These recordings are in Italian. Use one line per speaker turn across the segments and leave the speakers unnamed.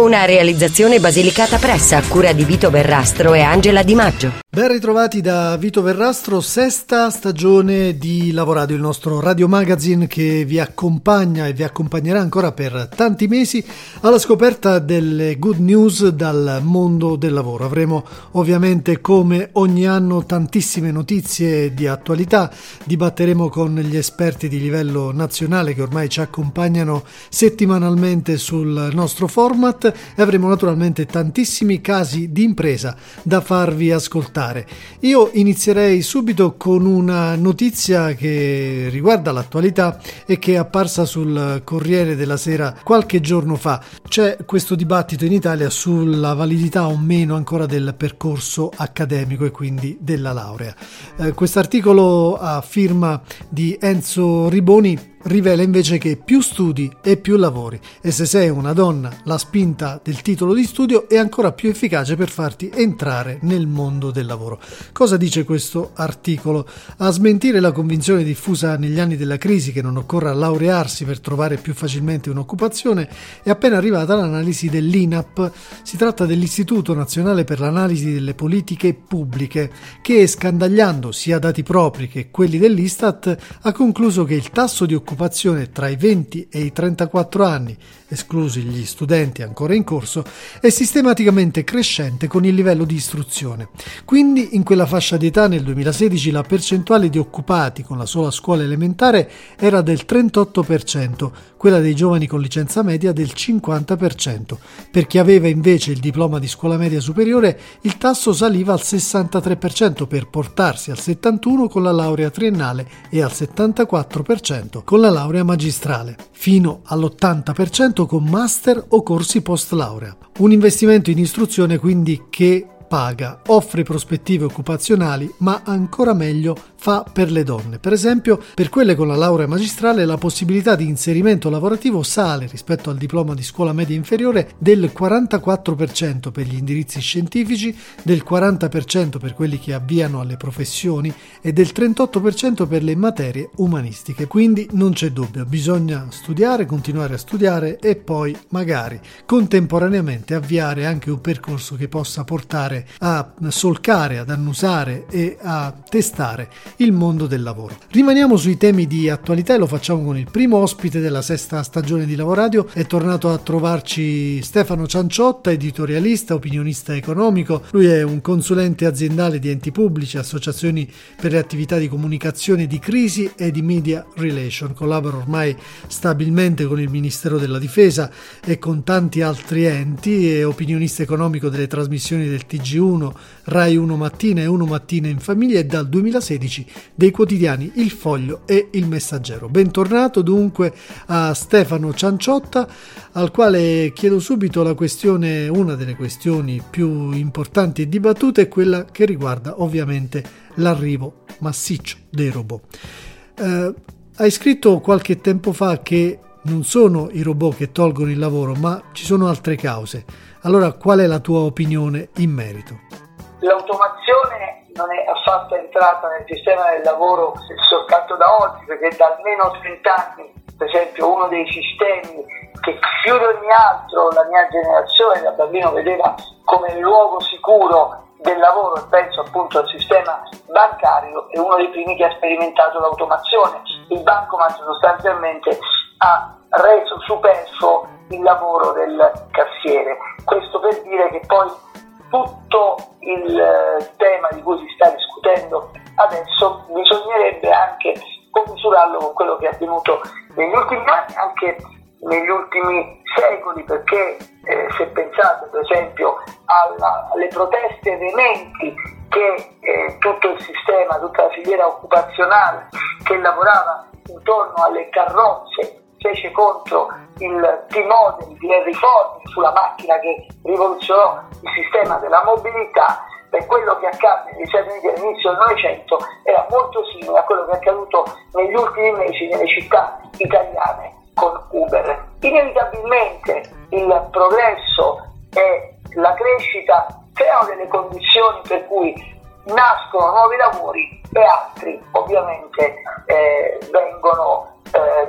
Una realizzazione basilicata pressa a cura di Vito Verrastro e Angela Di Maggio.
Ben ritrovati da Vito Verrastro, sesta stagione di Lavoradio, il nostro radio magazine che vi accompagna e vi accompagnerà ancora per tanti mesi alla scoperta delle good news dal mondo del lavoro. Avremo ovviamente come ogni anno tantissime notizie di attualità, dibatteremo con gli esperti di livello nazionale che ormai ci accompagnano settimanalmente sul nostro format e avremo naturalmente tantissimi casi di impresa da farvi ascoltare. Io inizierei subito con una notizia che riguarda l'attualità e che è apparsa sul Corriere della Sera qualche giorno fa. C'è questo dibattito in Italia sulla validità o meno ancora del percorso accademico e quindi della laurea. Eh, Quest'articolo a firma di Enzo Riboni rivela invece che più studi e più lavori e se sei una donna la spinta del titolo di studio è ancora più efficace per farti entrare nel mondo del lavoro. Cosa dice questo articolo? A smentire la convinzione diffusa negli anni della crisi che non occorra laurearsi per trovare più facilmente un'occupazione è appena arrivata l'analisi dell'INAP. Si tratta dell'Istituto Nazionale per l'Analisi delle Politiche Pubbliche che scandagliando sia dati propri che quelli dell'Istat ha concluso che il tasso di occupazione occupazione tra i 20 e i 34 anni, esclusi gli studenti ancora in corso, è sistematicamente crescente con il livello di istruzione. Quindi in quella fascia di età nel 2016 la percentuale di occupati con la sola scuola elementare era del 38%, quella dei giovani con licenza media del 50%. Per chi aveva invece il diploma di scuola media superiore il tasso saliva al 63% per portarsi al 71% con la laurea triennale e al 74% con la laurea magistrale, fino all'80% con master o corsi post laurea. Un investimento in istruzione quindi che paga, offre prospettive occupazionali, ma ancora meglio fa per le donne. Per esempio, per quelle con la laurea magistrale la possibilità di inserimento lavorativo sale rispetto al diploma di scuola media inferiore del 44% per gli indirizzi scientifici, del 40% per quelli che avviano alle professioni e del 38% per le materie umanistiche. Quindi non c'è dubbio, bisogna studiare, continuare a studiare e poi magari contemporaneamente avviare anche un percorso che possa portare a solcare, ad annusare e a testare il mondo del lavoro. Rimaniamo sui temi di attualità e lo facciamo con il primo ospite della sesta stagione di Lavoradio. È tornato a trovarci Stefano Cianciotta, editorialista, opinionista economico. Lui è un consulente aziendale di enti pubblici, associazioni per le attività di comunicazione di crisi e di media relation. Collabora ormai stabilmente con il Ministero della Difesa e con tanti altri enti. È opinionista economico delle trasmissioni del TG TG1, Rai 1 Mattina e 1 Mattina in Famiglia e dal 2016 dei quotidiani Il Foglio e Il Messaggero. Bentornato dunque a Stefano Cianciotta, al quale chiedo subito la questione, una delle questioni più importanti e dibattute, è quella che riguarda ovviamente l'arrivo massiccio dei robot. Eh, hai scritto qualche tempo fa che non sono i robot che tolgono il lavoro, ma ci sono altre cause. Allora qual è la tua opinione in merito?
L'automazione non è affatto entrata nel sistema del lavoro soltanto da oggi, perché da almeno 30 anni, per esempio, uno dei sistemi che più di ogni altro la mia generazione da bambino vedeva come luogo sicuro del lavoro penso appunto al sistema bancario è uno dei primi che ha sperimentato l'automazione. Il bancomat sostanzialmente ha reso superfluo il lavoro del cassiere. Questo per dire che poi tutto il eh, tema di cui si sta discutendo adesso bisognerebbe anche commisurarlo con quello che è avvenuto negli ultimi anni, anche negli ultimi secoli, perché eh, se pensate per esempio alla, alle proteste veementi che eh, tutto il sistema, tutta la filiera occupazionale che lavorava intorno alle carrozze fece contro il T-Model di Henry Ford, sulla macchina che rivoluzionò il sistema della mobilità, per quello che accade negli Stati Uniti all'inizio del Novecento era molto simile a quello che è accaduto negli ultimi mesi nelle città italiane con Uber. Inevitabilmente il progresso e la crescita creano delle condizioni per cui nascono nuovi lavori e altri ovviamente eh, vengono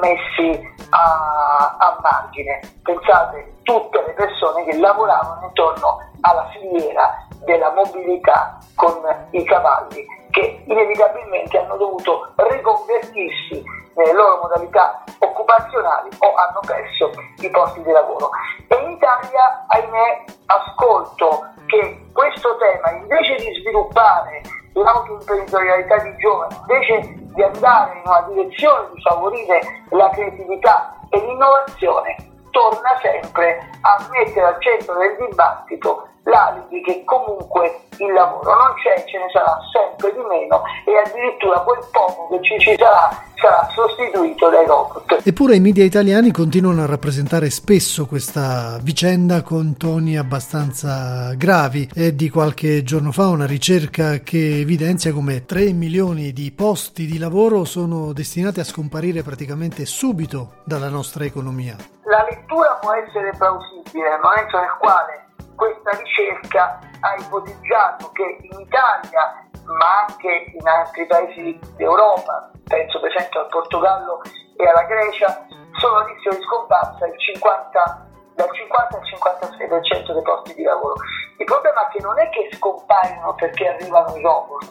messi a, a margine. Pensate tutte le persone che lavoravano intorno alla filiera della mobilità con i cavalli che inevitabilmente hanno dovuto riconvertirsi nelle loro modalità occupazionali o hanno perso i posti di lavoro. E in Italia, ahimè, ascolto che questo tema, invece di sviluppare l'autoimprenditorialità di giovani, invece di andare in una direzione di favorire la creatività e l'innovazione, torna sempre a mettere al centro del dibattito l'alibi che comunque il lavoro non c'è, ce ne sarà sempre di meno e addirittura quel poco che ci, ci sarà sarà sostituito dai robot.
Eppure i media italiani continuano a rappresentare spesso questa vicenda con toni abbastanza gravi. È di qualche giorno fa una ricerca che evidenzia come 3 milioni di posti di lavoro sono destinati a scomparire praticamente subito dalla nostra economia.
La lettura può essere plausibile nel momento nel quale questa ricerca ha ipotizzato che in Italia, ma anche in altri paesi d'Europa, penso per esempio al Portogallo e alla Grecia, sono a rischio di scomparsa 50, dal 50 al 56% dei posti di lavoro. Il problema è che non è che scompaiono perché arrivano i robot,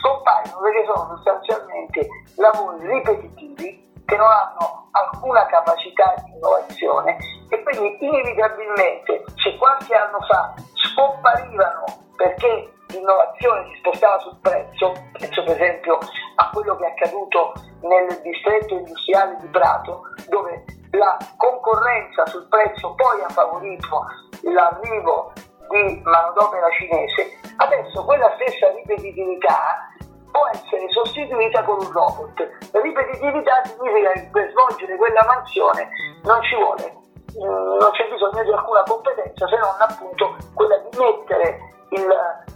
scompaiono perché sono sostanzialmente lavori ripetitivi che non hanno alcuna capacità di innovazione e quindi inevitabilmente qualche anno fa scomparivano perché l'innovazione si spostava sul prezzo, penso per esempio a quello che è accaduto nel distretto industriale di Prato, dove la concorrenza sul prezzo poi ha favorito l'arrivo di manodopera cinese, adesso quella stessa ripetitività può essere sostituita con un robot. Ripetitività significa che per svolgere quella mansione non ci vuole, non c'è bisogno di alcuna competenza se non appunto quella di mettere il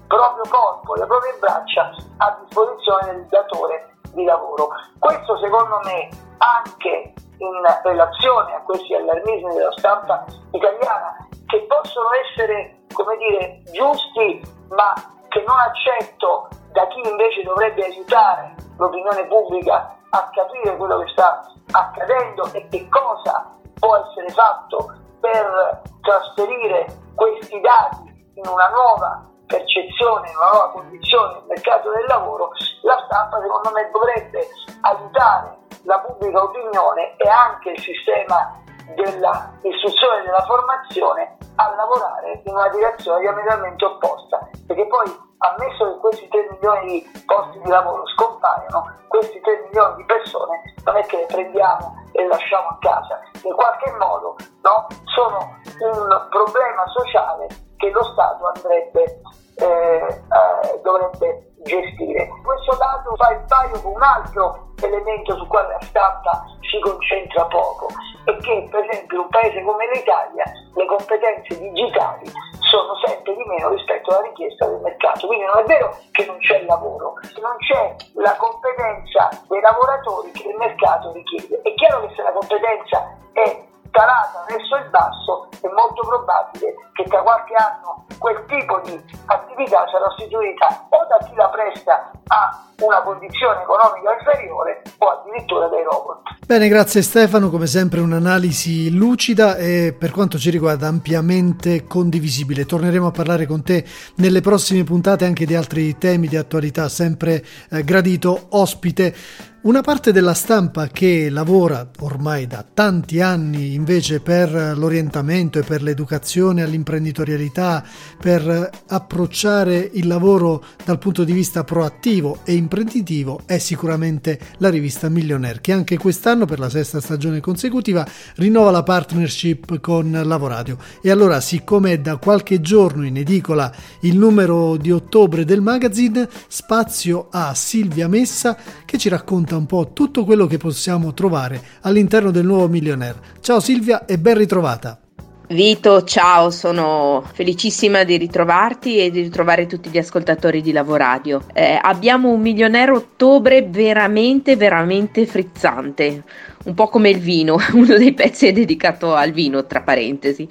proprio corpo, le proprie braccia a disposizione del datore di lavoro. Questo secondo me anche in relazione a questi allarmismi della stampa italiana che possono essere, come dire, giusti ma che non accetto da chi invece dovrebbe aiutare l'opinione pubblica a capire quello che sta accadendo e che cosa può essere fatto per trasferire questi dati in una nuova percezione, in una nuova condizione del mercato del lavoro, la stampa secondo me dovrebbe aiutare la pubblica opinione e anche il sistema dell'istruzione e della formazione a lavorare in una direzione diametralmente opposta, perché poi ammesso che questi 3 milioni di posti di lavoro scompaiono, questi 3 milioni di persone non è che le prendiamo e lasciamo a casa, in qualche modo no, sono un problema sociale che lo Stato andrebbe, eh, eh, dovrebbe gestire. Questo dato fa il paio con un altro elemento sul quale la stampa si concentra poco e che per esempio in un paese come l'Italia le competenze digitali sono sempre di meno rispetto alla richiesta del mercato. Quindi non è vero che non c'è lavoro, non c'è la competenza dei lavoratori che il mercato richiede. È chiaro che se la competenza è calata verso il basso, è molto probabile che tra qualche anno quel tipo di attività sarà sostituita o da chi la presta a una condizione economica inferiore o addirittura dai robot.
Bene, grazie Stefano, come sempre un'analisi lucida e per quanto ci riguarda ampiamente condivisibile. Torneremo a parlare con te nelle prossime puntate anche di altri temi di attualità, sempre eh, gradito ospite. Una parte della stampa che lavora ormai da tanti anni invece per l'orientamento e per l'educazione all'imprenditorialità, per approcciare il lavoro dal punto di vista proattivo e imprenditivo è sicuramente la rivista Millionaire che anche quest'anno per la sesta stagione consecutiva rinnova la partnership con Lavoradio. E allora siccome è da qualche giorno in edicola il numero di ottobre del magazine, spazio a Silvia Messa che ci racconta un po' tutto quello che possiamo trovare all'interno del nuovo Millionaire. Ciao Silvia e ben ritrovata.
Vito, ciao, sono felicissima di ritrovarti e di ritrovare tutti gli ascoltatori di Lavoradio. Eh, abbiamo un milionario ottobre veramente, veramente frizzante, un po' come il vino, uno dei pezzi è dedicato al vino, tra parentesi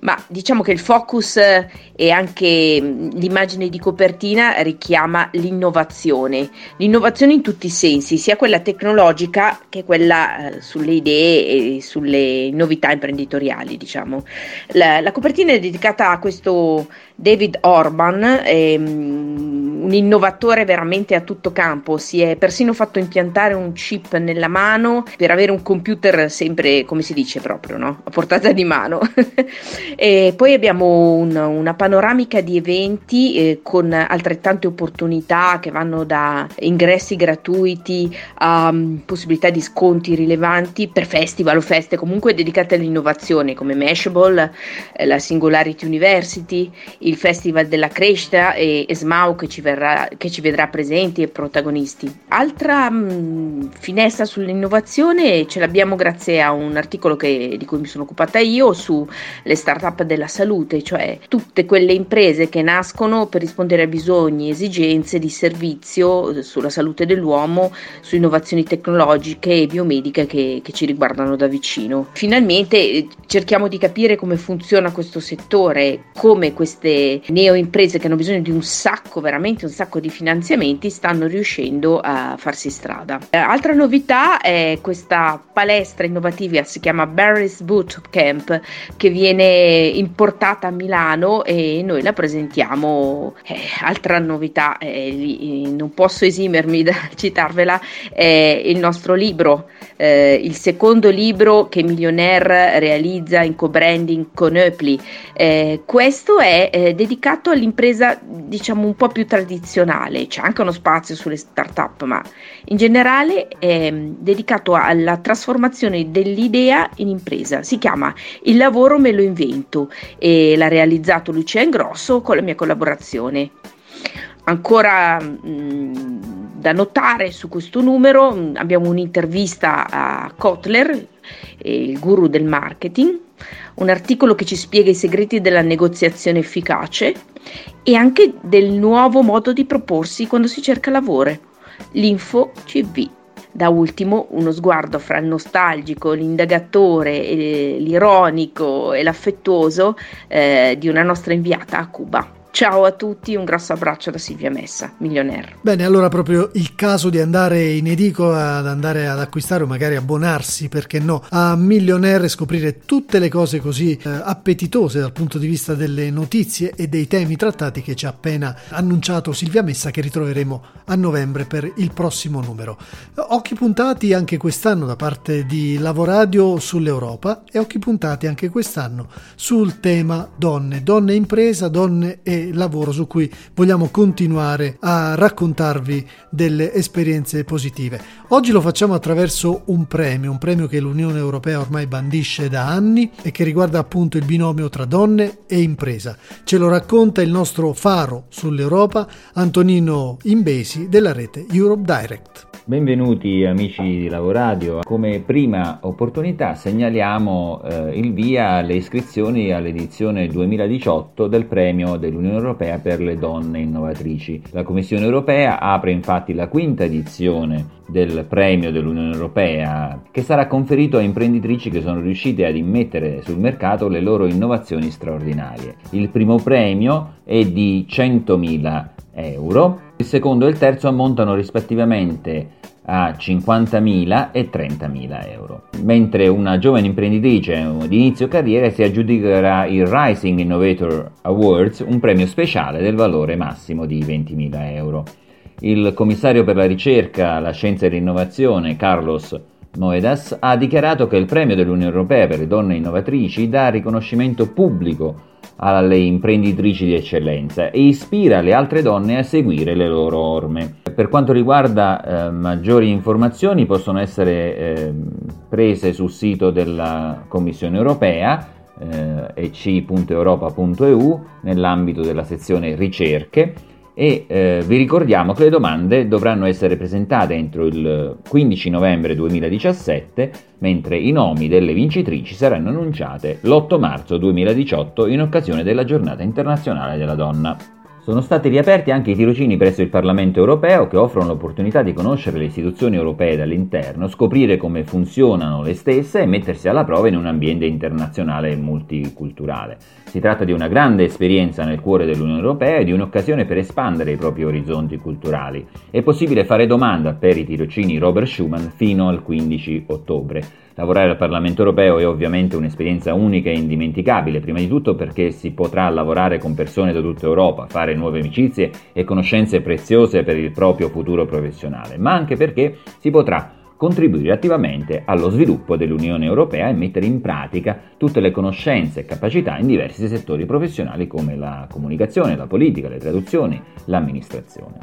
ma diciamo che il focus eh, e anche mm, l'immagine di copertina richiama l'innovazione, l'innovazione in tutti i sensi, sia quella tecnologica che quella eh, sulle idee e sulle novità imprenditoriali, diciamo. La, la copertina è dedicata a questo David Orban, ehm, un innovatore veramente a tutto campo, si è persino fatto impiantare un chip nella mano per avere un computer sempre, come si dice proprio, no? a portata di mano. e poi abbiamo un, una panoramica di eventi eh, con altrettante opportunità che vanno da ingressi gratuiti a um, possibilità di sconti rilevanti per festival o feste comunque dedicate all'innovazione come Mashable, eh, la Singularity University, il Festival della Crescita e, e SMAU che ci, verrà, che ci, vedrà presenti e protagonisti. Altra mh, mm, finestra sull'innovazione ce l'abbiamo grazie a un articolo che, di cui mi sono occupata io sulle start-up della salute, cioè tutte quelle imprese che nascono per rispondere a bisogni e esigenze di servizio sulla salute dell'uomo, su innovazioni tecnologiche e biomediche che, che ci riguardano da vicino. Finalmente eh, cerchiamo di capire come funziona questo settore, come queste neo imprese che hanno bisogno di un sacco, veramente un sacco di finanziamenti, stanno riuscendo a farsi strada. Eh, altra novità è questa palestra innovativa, si chiama Barry's Boot Camp, che viene importata a Milano e noi la presentiamo. Eh, altra novità, eh, non posso esimermi da citarvela, è il nostro libro, eh, il secondo libro che Millionaire realizza in co-branding con Eupli. Eh, questo è eh, dedicato all'impresa diciamo un po' più tradizionale, c'è anche uno spazio sulle start-up, ma in generale è dedicato alla trasformazione dell'idea in impresa. Si chiama Il lavoro me lo invento e l'ha realizzato Lucia Ingrosso con la mia collaborazione. Ancora mh, da notare su questo numero mh, abbiamo un'intervista a Kotler, il guru del marketing, un articolo che ci spiega i segreti della negoziazione efficace e anche del nuovo modo di proporsi quando si cerca lavoro, l'info CV. Da ultimo uno sguardo fra il nostalgico, l'indagatore, l'ironico e l'affettuoso eh, di una nostra inviata a Cuba. Ciao a tutti, un grosso abbraccio da Silvia Messa, milionaire.
Bene, allora proprio il caso di andare in edicola, ad andare ad acquistare o magari abbonarsi, perché no, a Millionaire e scoprire tutte le cose così eh, appetitose dal punto di vista delle notizie e dei temi trattati che ci ha appena annunciato Silvia Messa che ritroveremo a novembre per il prossimo numero. Occhi puntati anche quest'anno da parte di Lavoradio sull'Europa e occhi puntati anche quest'anno sul tema donne, donne impresa, donne e lavoro su cui vogliamo continuare a raccontarvi delle esperienze positive. Oggi lo facciamo attraverso un premio, un premio che l'Unione Europea ormai bandisce da anni e che riguarda appunto il binomio tra donne e impresa. Ce lo racconta il nostro faro sull'Europa, Antonino Imbesi della rete Europe Direct.
Benvenuti amici di Lavoradio. Come prima opportunità segnaliamo eh, il via alle iscrizioni all'edizione 2018 del premio dell'Unione Europea per le donne innovatrici. La Commissione Europea apre infatti la quinta edizione del premio dell'Unione Europea che sarà conferito a imprenditrici che sono riuscite ad immettere sul mercato le loro innovazioni straordinarie. Il primo premio è di 100.000 euro, il secondo e il terzo ammontano rispettivamente a 50.000 e 30.000 euro, mentre una giovane imprenditrice di inizio carriera si aggiudicherà il Rising Innovator Awards, un premio speciale del valore massimo di 20.000 euro. Il commissario per la ricerca, la scienza e l'innovazione, Carlos Moedas, ha dichiarato che il premio dell'Unione Europea per le donne innovatrici dà riconoscimento pubblico alle imprenditrici di eccellenza e ispira le altre donne a seguire le loro orme. Per quanto riguarda eh, maggiori informazioni possono essere eh, prese sul sito della Commissione europea eh, ec.europa.eu nell'ambito della sezione ricerche e eh, vi ricordiamo che le domande dovranno essere presentate entro il 15 novembre 2017, mentre i nomi delle vincitrici saranno annunciate l'8 marzo 2018 in occasione della giornata internazionale della donna. Sono stati riaperti anche i tirocini presso il Parlamento europeo che offrono l'opportunità di conoscere le istituzioni europee dall'interno, scoprire come funzionano le stesse e mettersi alla prova in un ambiente internazionale e multiculturale. Si tratta di una grande esperienza nel cuore dell'Unione Europea e di un'occasione per espandere i propri orizzonti culturali. È possibile fare domanda per i tirocini Robert Schuman fino al 15 ottobre. Lavorare al Parlamento europeo è ovviamente un'esperienza unica e indimenticabile, prima di tutto perché si potrà lavorare con persone da tutta Europa, fare nuove amicizie e conoscenze preziose per il proprio futuro professionale, ma anche perché si potrà contribuire attivamente allo sviluppo dell'Unione Europea e mettere in pratica tutte le conoscenze e capacità in diversi settori professionali come la comunicazione, la politica, le traduzioni, l'amministrazione.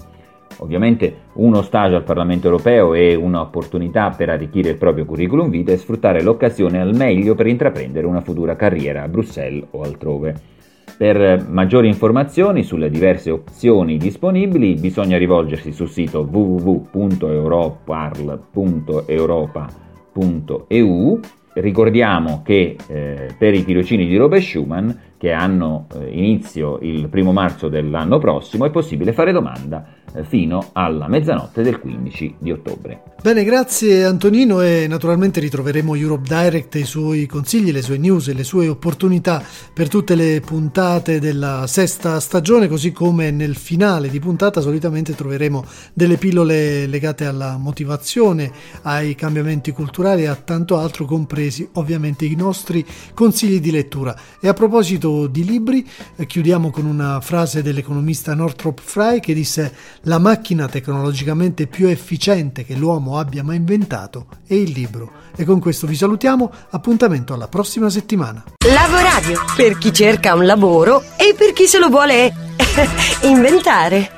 Ovviamente uno stage al Parlamento europeo è un'opportunità per arricchire il proprio curriculum vitae e sfruttare l'occasione al meglio per intraprendere una futura carriera a Bruxelles o altrove. Per maggiori informazioni sulle diverse opzioni disponibili bisogna rivolgersi sul sito www.europarl.europa.eu. Ricordiamo che eh, per i tirocini di Robert Schumann, che hanno eh, inizio il primo marzo dell'anno prossimo, è possibile fare domanda eh, fino alla mezzanotte del 15 di ottobre.
Bene, grazie Antonino e naturalmente ritroveremo Europe Direct e i suoi consigli, le sue news e le sue opportunità per tutte le puntate della sesta stagione, così come nel finale di puntata solitamente troveremo delle pillole legate alla motivazione, ai cambiamenti culturali e a tanto altro, compresi ovviamente i nostri consigli di lettura. E a proposito di libri, eh, chiudiamo con una frase dell'economista Northrop Frye che disse la macchina tecnologicamente più efficiente che l'uomo abbia mai inventato è il libro. E con questo vi salutiamo, appuntamento alla prossima settimana.
Lavoradio, per chi cerca un lavoro e per chi se lo vuole inventare.